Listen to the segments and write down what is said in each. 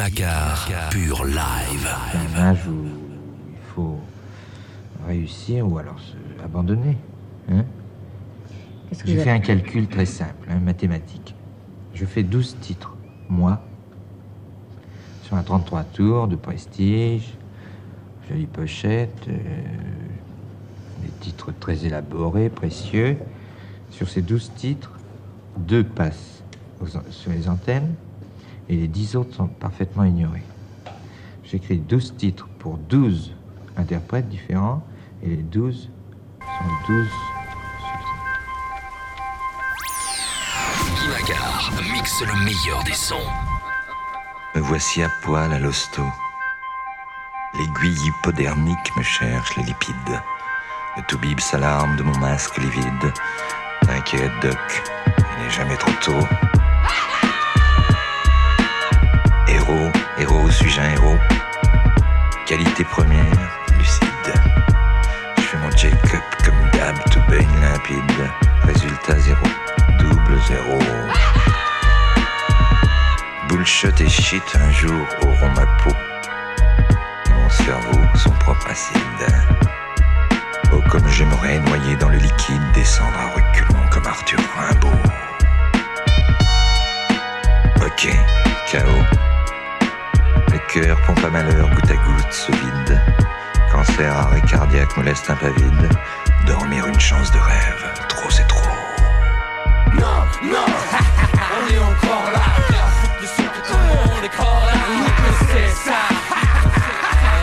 Macar, pur live. un âge où il faut réussir ou alors se abandonner. Hein J'ai fait un calcul très simple, hein, mathématique. Je fais 12 titres, moi, sur un 33 tours de prestige, jolie pochette, euh, des titres très élaborés, précieux. Sur ces 12 titres, deux passent aux sur les antennes et les 10 autres sont parfaitement ignorés. J'écris 12 titres pour 12 interprètes différents et les 12 sont 12 succès. Macar mixe le meilleur des sons. Me voici à poil à l'hosto. L'aiguille hypodermique me cherche les lipides. Le toubib s'alarme de mon masque livide. T'inquiète, Doc, il n'est jamais trop tôt. Héros, suis-je un héros? Qualité première, lucide. Je fais mon check-up comme d'hab, tout baigne limpide. Résultat zéro, double zéro. Bullshit et shit un jour auront ma peau mon cerveau son propre acide. Oh, comme j'aimerais noyer dans le liquide, descendre à reculons comme Arthur Rimbaud. Ok, chaos. Le cœur pompe à malheur, goutte à goutte, se vide. Cancer, arrêt cardiaque, moleste impavide. Dormir une chance de rêve, trop c'est trop.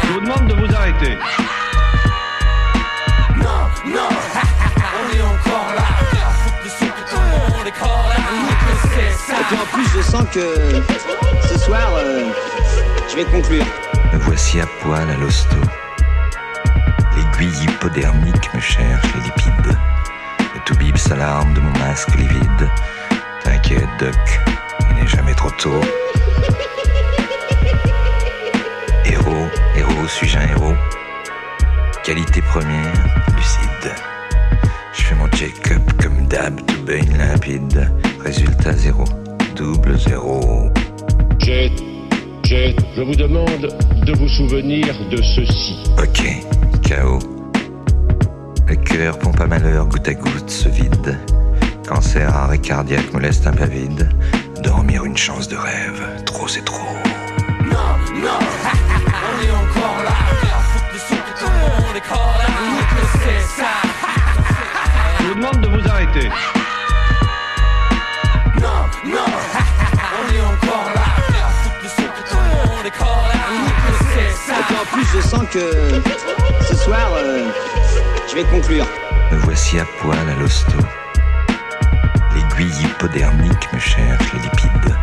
Je vous demande de vous arrêter. Et puis en plus, je sens que ce soir, euh, je vais conclure. Me voici à poil à l'hosto. L'aiguille hypodermique me cherche les lipides. Le toubib s'alarme de mon masque livide. T'inquiète, Doc, il n'est jamais trop tôt. Héros, héros, suis-je un héros? Qualité première, lucide. Je fais mon check-up comme d'hab, tout baigne limpide. Résultat zéro, double zéro. Jet, Je vous demande de vous souvenir de ceci. Ok, chaos. Le cœur pompe à malheur, goutte à goutte, se vide. Cancer, arrêt cardiaque, moleste impavide. Dormir une chance de rêve, trop c'est trop. Je vous demande de vous arrêter. Et puis en plus, je sens que ce soir, euh, je vais conclure. Me voici à poil à l'hosto. L'aiguille hypodermique me cherche les lipides.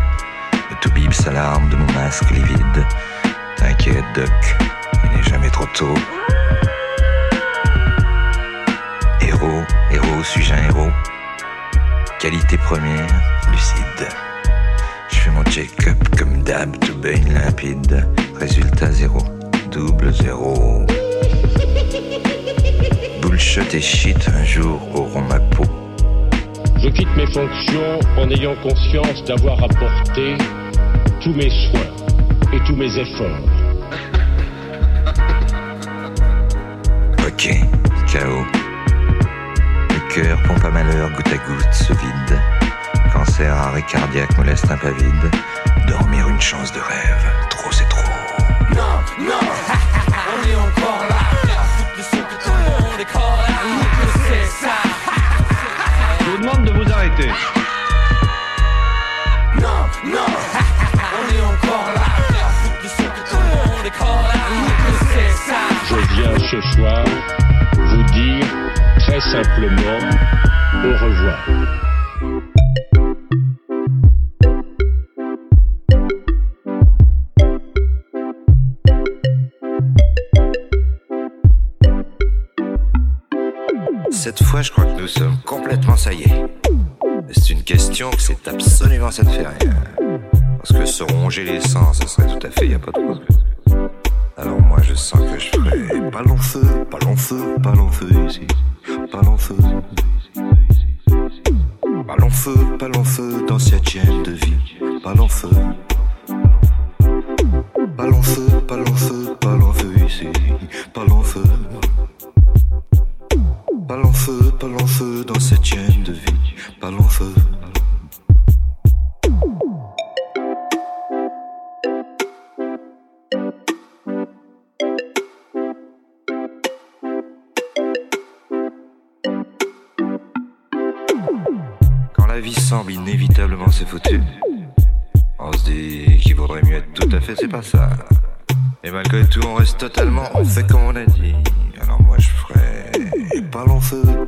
Le toubib s'alarme de mon masque livide. T'inquiète, Doc, il n'est jamais trop tôt. Héros, héros, suis-je un héros? Qualité première, lucide. Je fais mon check-up comme d'hab, tout baigne limpide. Résultat zéro, double zéro. Bullshit et shit un jour auront ma peau. Je quitte mes fonctions en ayant conscience d'avoir apporté tous mes soins et tous mes efforts. Ok, chaos. Le cœur pompe à malheur, goutte à goutte, se vide. Cancer, arrêt cardiaque, moleste impavide. Dormir une chance de rêve, trop c'est trop. Je vous demande de vous arrêter. Je viens ce soir vous dire très simplement au revoir. Cette fois, je crois que nous sommes complètement est. C'est une question que c'est absolument ça ne fait rien. Parce que se ronger les sangs, ça serait tout à fait, y a pas de quoi. Alors moi, je sens que je ferais pas long feu, pas long feu, pas long feu ici, pas long feu. Pas long feu, pas long feu dans cette chaîne de vie, pas long feu.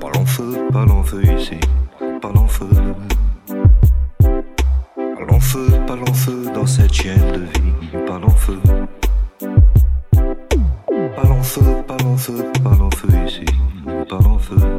Pas feu, pas feu ici, pas l'enfeu. Pas feu, pas feu dans cette chaîne de vie, pas feu, Pas feu, pas feu, pas feu ici, pas l'enfeu.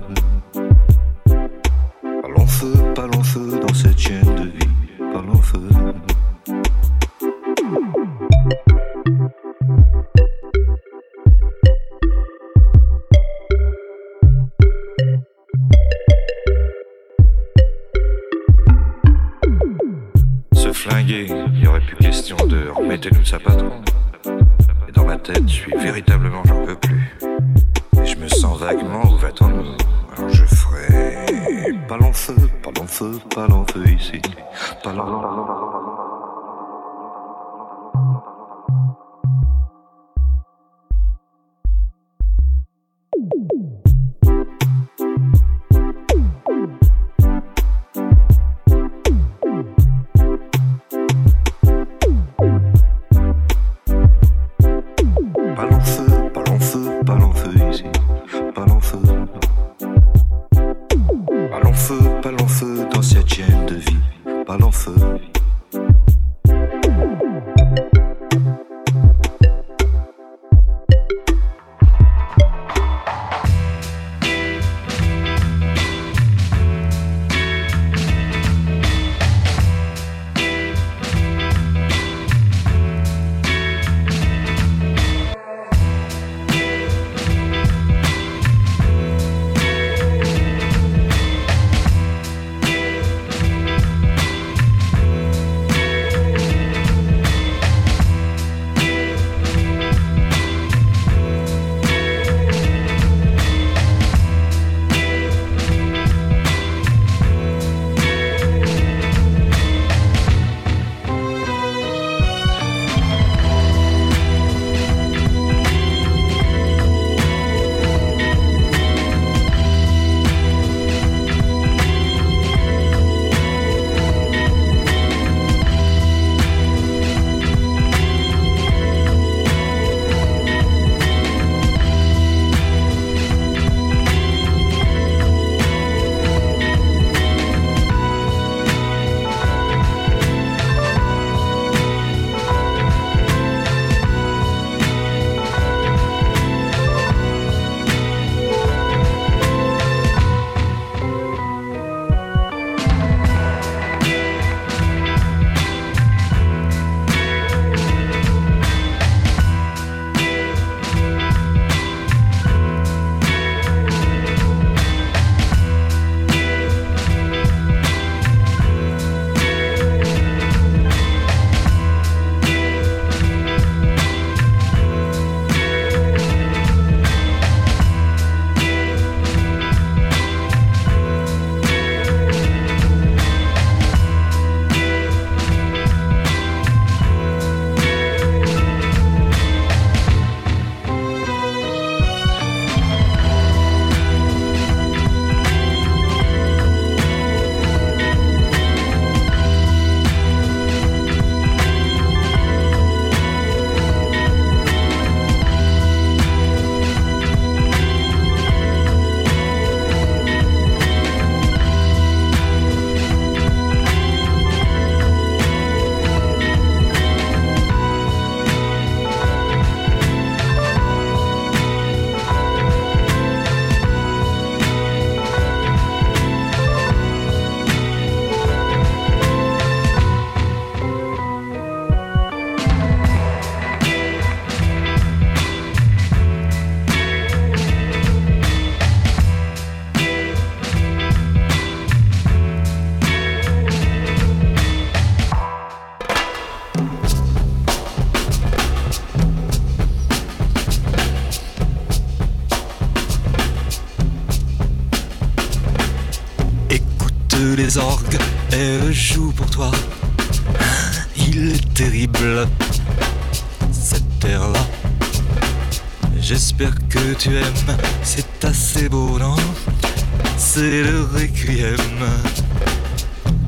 Le requiem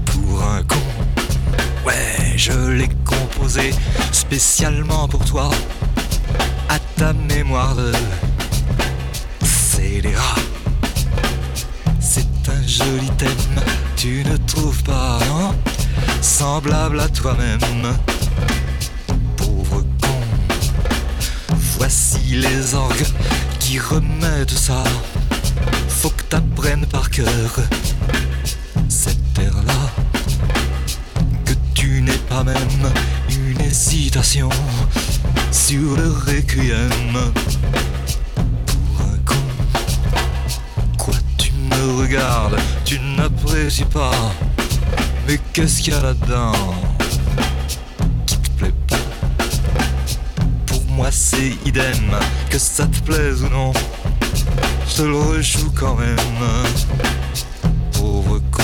pour un con. Ouais, je l'ai composé spécialement pour toi, à ta mémoire de scélérat. C'est un joli thème, tu ne trouves pas, non Semblable à toi-même, qu'est-ce qu'il y a là-dedans qui te plaît pas Pour moi c'est idem, que ça te plaise ou non. Je te le rejoue quand même, pauvre con.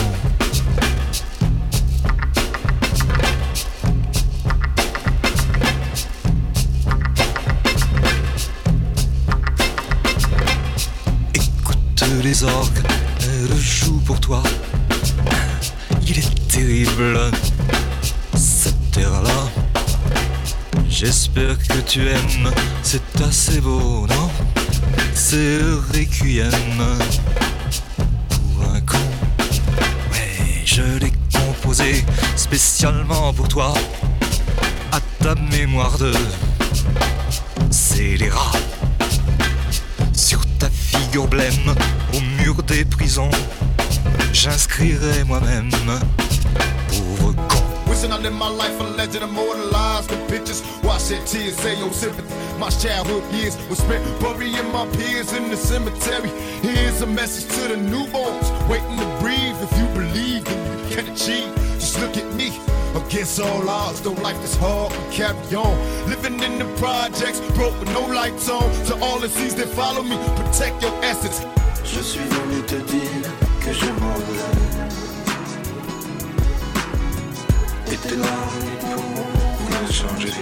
Écoute les orgues, elles jouent pour toi. Cette terre-là. J'espère que tu aimes, c'est assez beau, non? C'est le requiem pour un con. Ouais, je l'ai composé spécialement pour toi, à ta mémoire de scélérat. Sur ta figure blême, au mur des prisons, j'inscrirai moi-même. I live my life a legend, immortalized the pictures. Watch that tears say your sympathy. My childhood years were spent burying my peers in the cemetery. Here's a message to the newborns, waiting to breathe. If you believe, then you can achieve. Just look at me. Against all odds, though life is hard, we carry on. Living in the projects, broke with no lights on. To all the seas that follow me, protect your essence. Je suis venu te dire que je m'en vais. Tes pourront rien changer.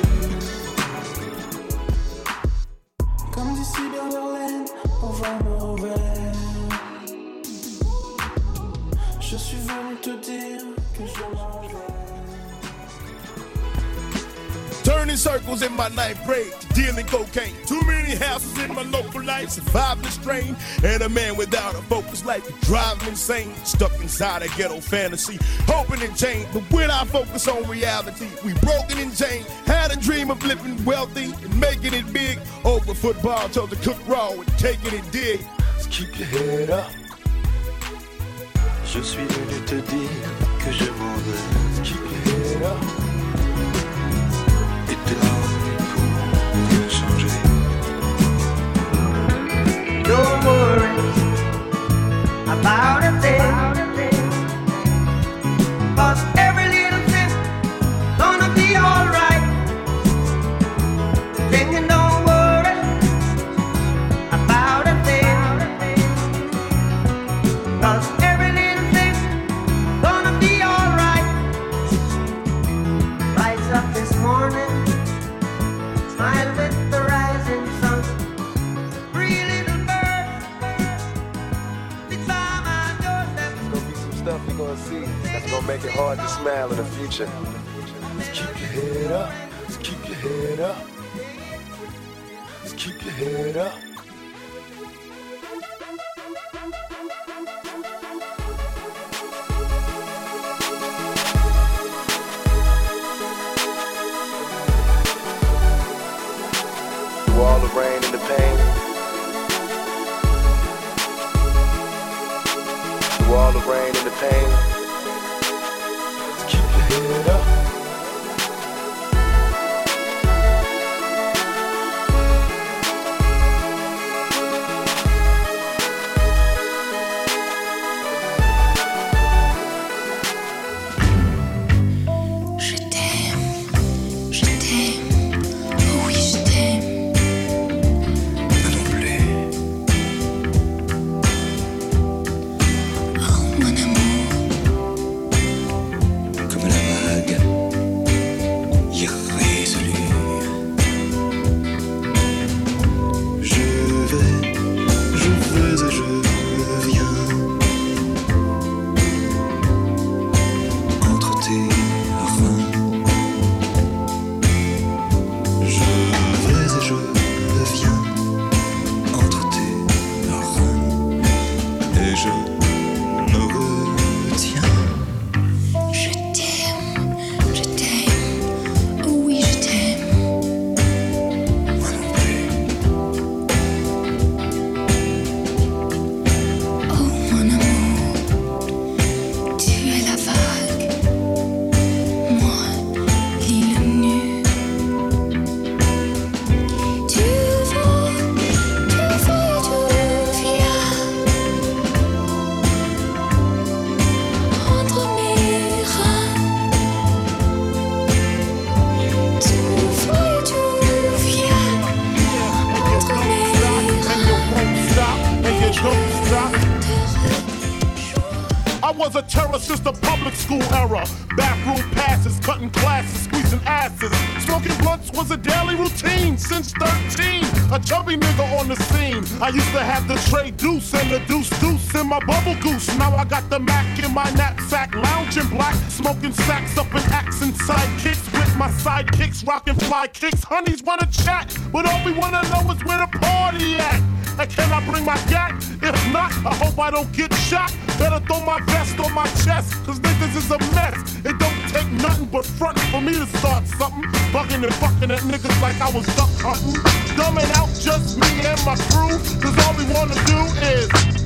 Comme d'ici Berlin, on va mauvais. Je suis venu te dire que je m'en Turning circles in my ninth grade, dealing cocaine. Too many houses in my local life, surviving the strain. And a man without a focus drive me insane. Stuck inside a ghetto fantasy, hoping to change. But when I focus on reality, we broken and chained. Had a dream of living wealthy and making it big. Over football, told to cook raw and taking it dig. Just keep your head up. Je suis venu te dire que je m'en vais. Keep your head up. no worries. Gonna make it hard to smile in the future. Just keep your head up. Just keep your head up. Just keep your head up. Through all the rain and the pain. Through all the rain and the pain get up. I used to have the tray deuce and the deuce deuce in my bubble goose. Now I got the Mac in my knapsack, lounging black, smoking sacks up in axe and sidekicks with my sidekicks, rocking fly kicks. Honeys wanna chat, but all we wanna know is where the party at. And can I bring my gat? If not, I hope I don't get shot. Better throw my vest on my chest, cause niggas is a mess. It don't take nothing but front for me to start something. Bugging and fucking at niggas like I was duck hunting. Dumbing out just me and my crew, cause all we wanna do is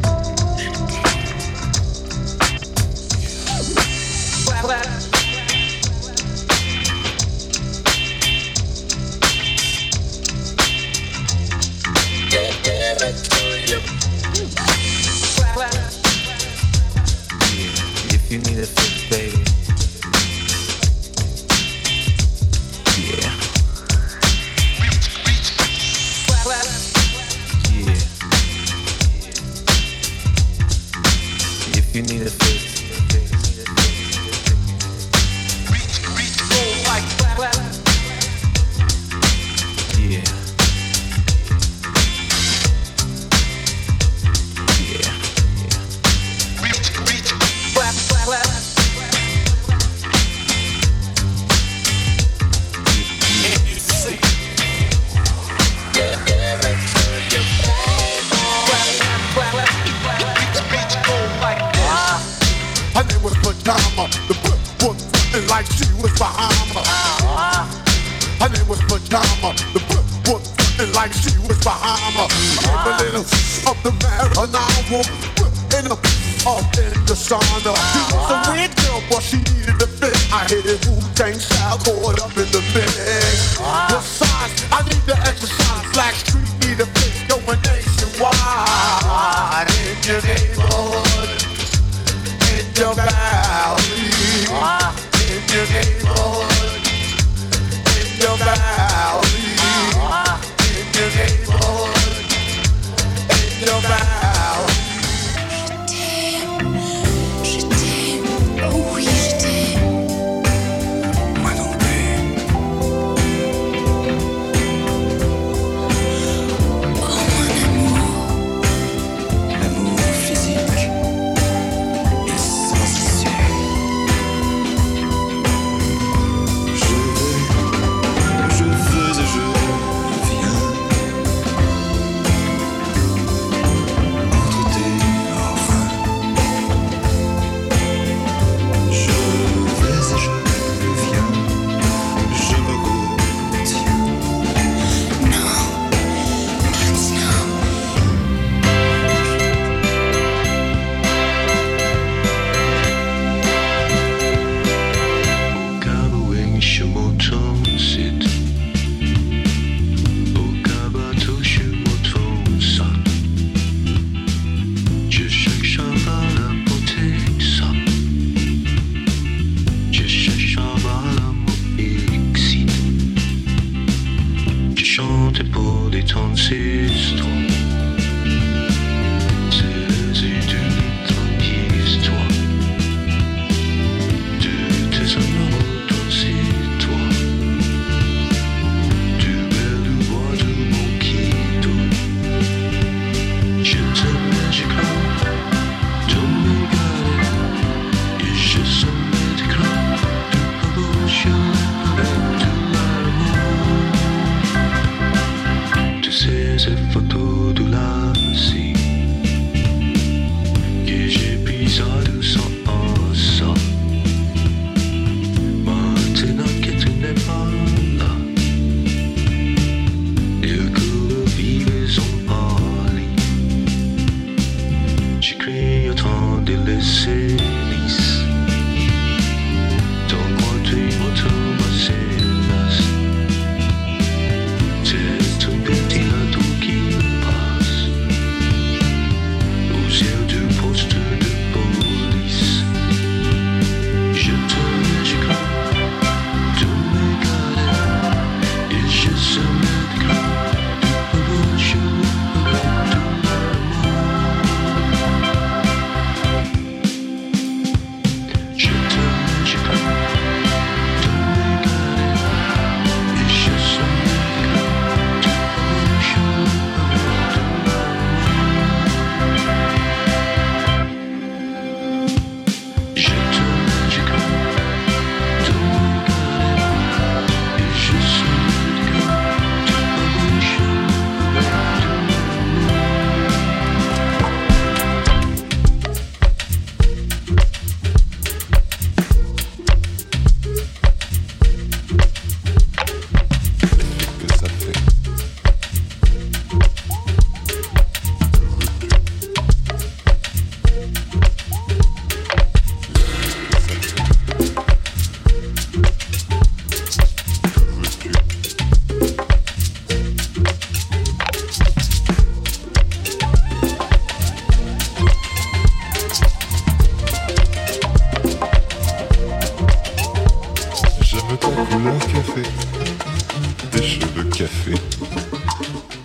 lâche le café,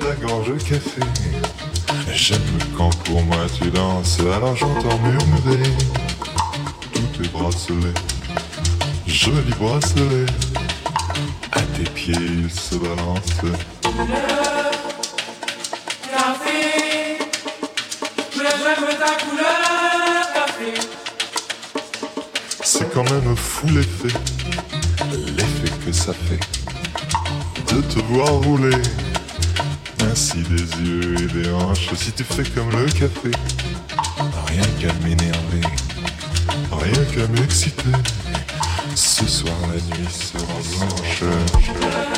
la gorge café. J'aime quand pour moi tu danses, alors j'entends murmurer tous tes bracelets, jolis bracelets. À tes pieds ils se balancent. Café, ta couleur café. C'est quand même fou l'effet ça fait de te voir rouler. Ainsi des yeux et des hanches, si tu fais comme le café, rien qu'à m'énerver, rien qu'à m'exciter. Ce soir la nuit sera blanche.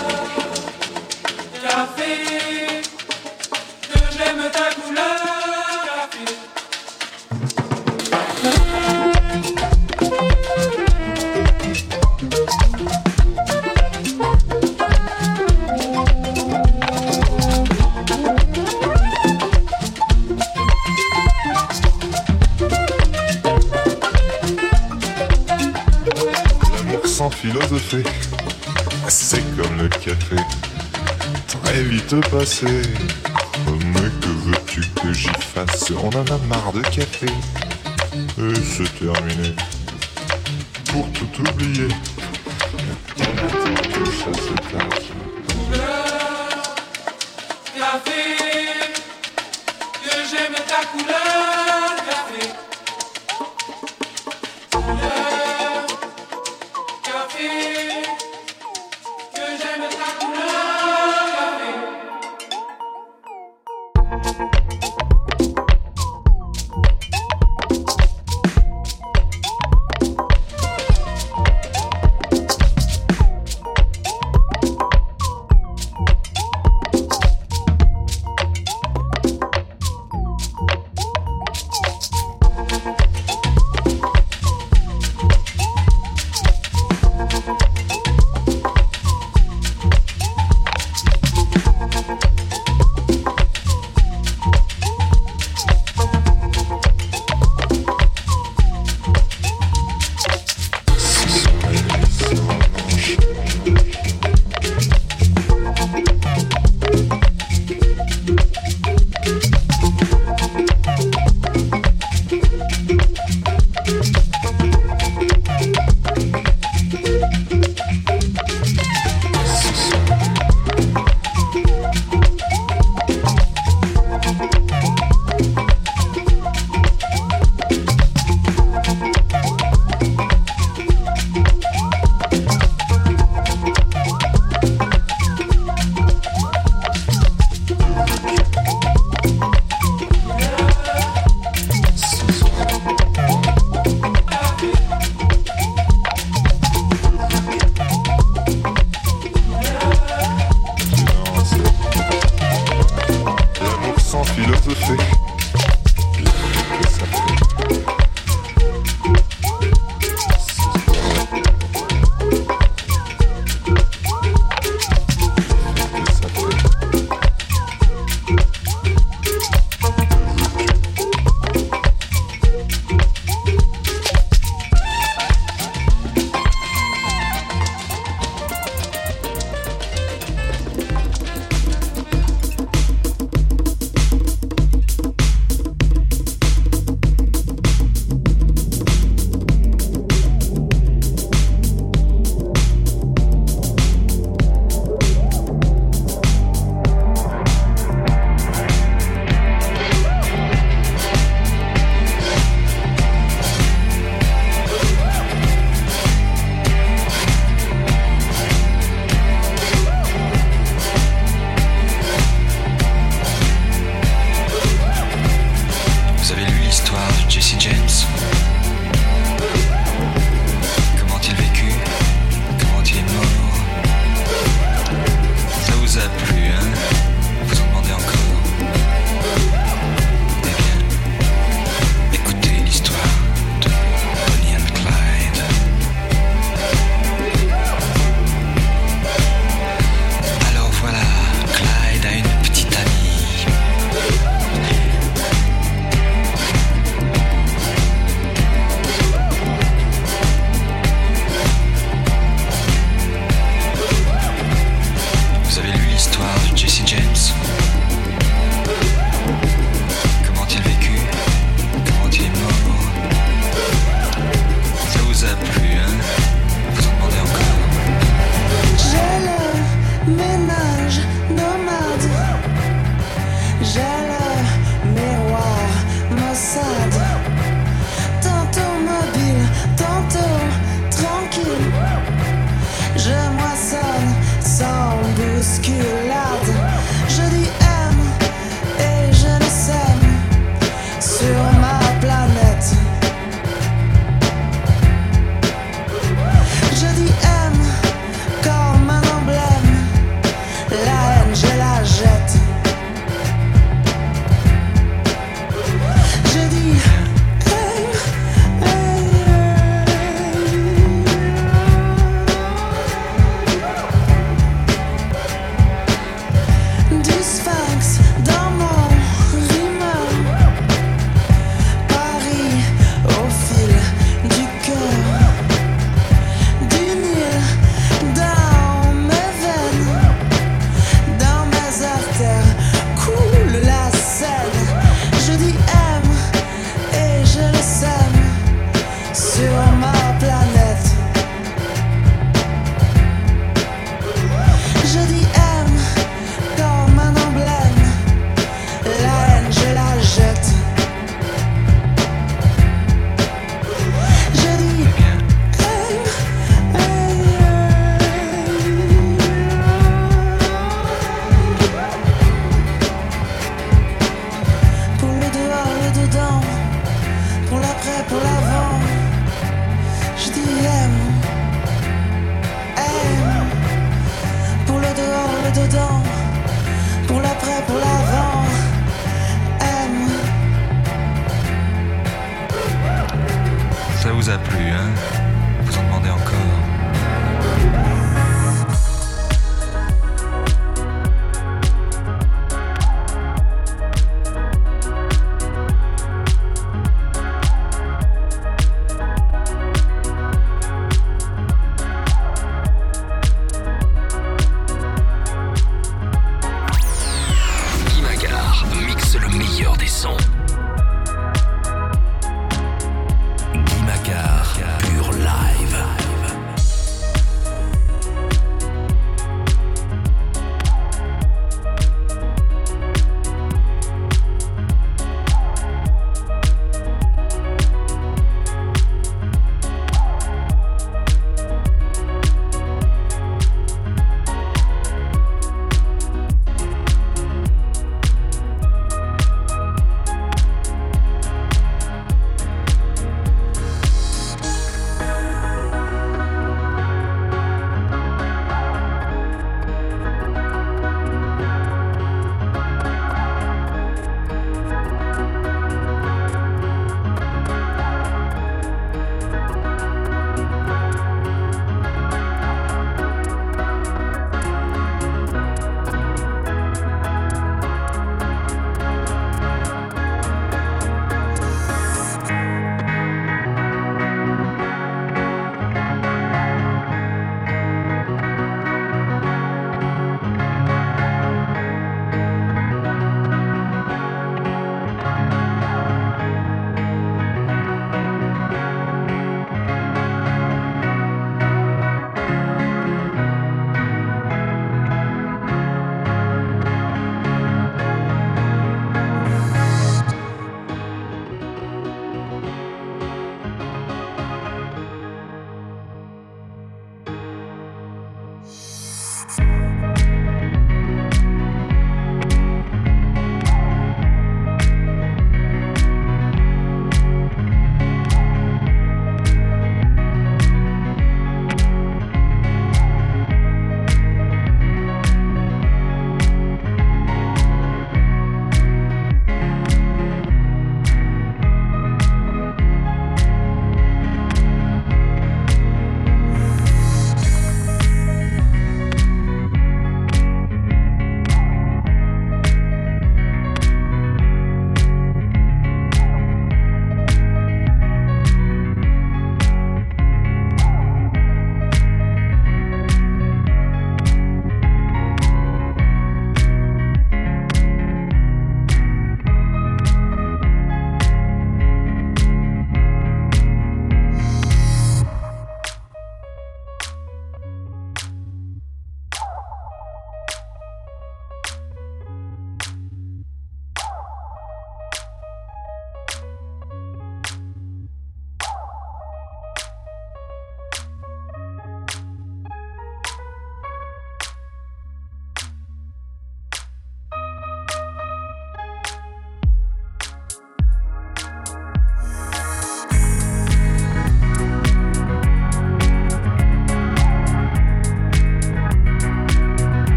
C'est comme le café, très vite passé. Mais que veux-tu que j'y fasse? On en a marre de café. Et c'est terminé. Pour tout oublier,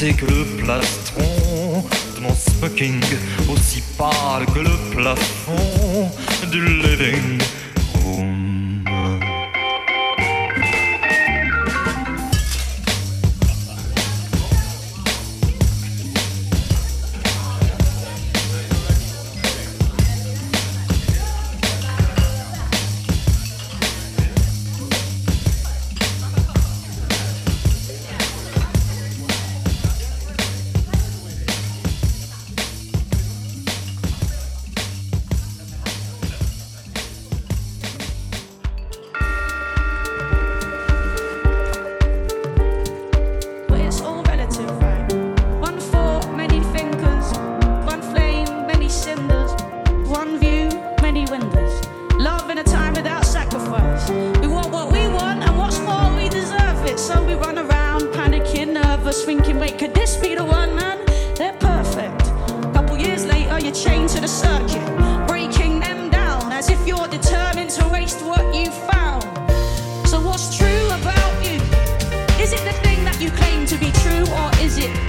c'est que le us thinking, wait, could this be the one, man? They're perfect. A couple years later, you're chained to the circuit, breaking them down as if you're determined to waste what you found. So, what's true about you? Is it the thing that you claim to be true, or is it?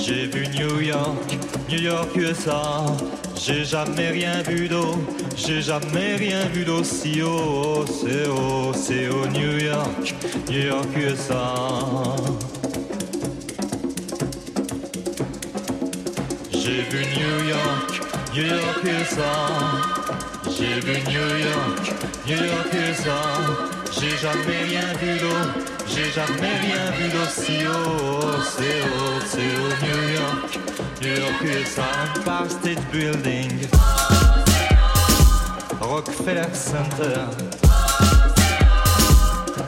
J'ai vu New York, New York USA. J'ai jamais rien vu d'eau, j'ai jamais rien vu d'aussi haut. C'est haut, c'est haut, New York, New York USA. J'ai vu New York, New York USA. J'ai vu New York, New York USA. J'ai jamais rien vu d'eau, j'ai jamais rien vu d'aussi haut. C'est haut, c'est haut, New York. New York is Empire State Building. Rockefeller Center.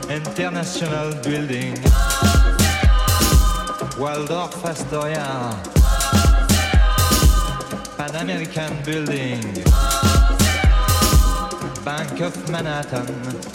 International Building. Waldorf Astoria. Pan American Building. Bank of Manhattan.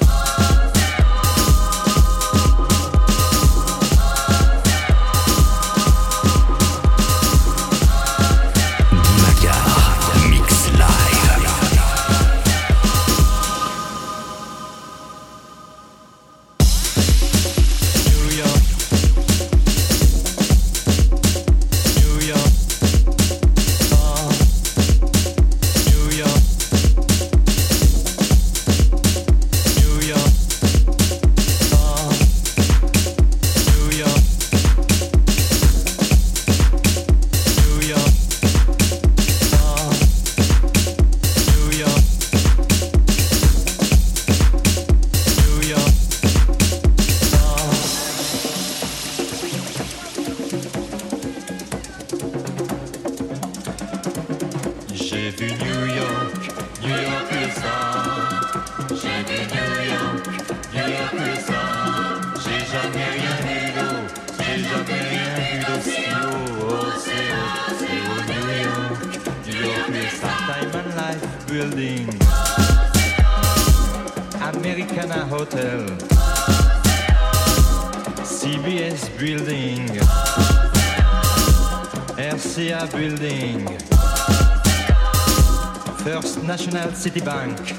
Citibank.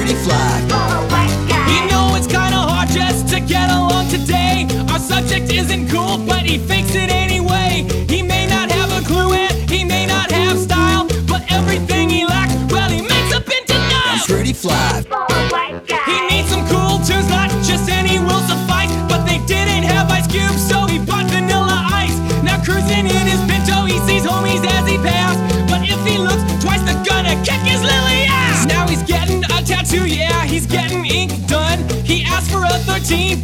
Pretty fly. You know it's kinda hard just to get along today. Our subject isn't cool,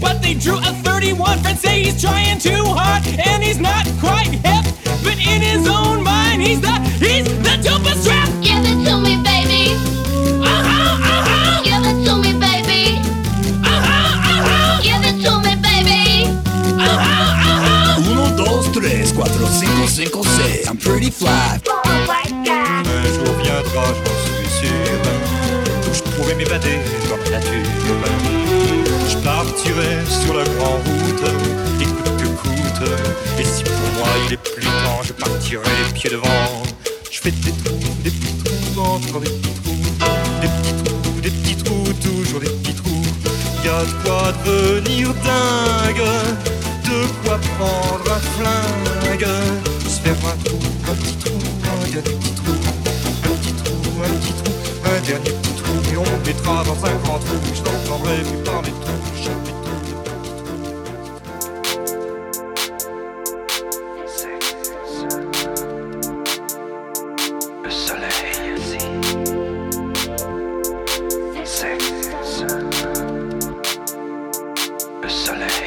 but they drew a 31. Friends say he's trying too hard, and he's not quite hip. But in his own mind, he's the he's the dopest rap. Give it to me, baby. Uh-huh, uh-huh. Give it to me, baby. Uh-huh, uh-huh. Give it to me, baby. Uno, dos, tres, cuatro, cinco, cinco, seis. I'm pretty fly. Un jour viendra, j'en suis sûr, où je pourrai m'évader dans la nature. Partirai sur la grande route, et coûte que coûte. Et si pour moi il est plus temps, je partirai pied devant. Je fais des trous, des petits trous, encore des petits trous. Des petits trous, des petits trous, toujours des petits trous. Y a de quoi devenir dingue, de quoi prendre un flingue. Se faire un trou, un petit trou, un dernier petit trou. Un petit trou, un petit trou, un dernier petit trou. Et on me mettra dans un grand trou, plus parler de trous. Le soleil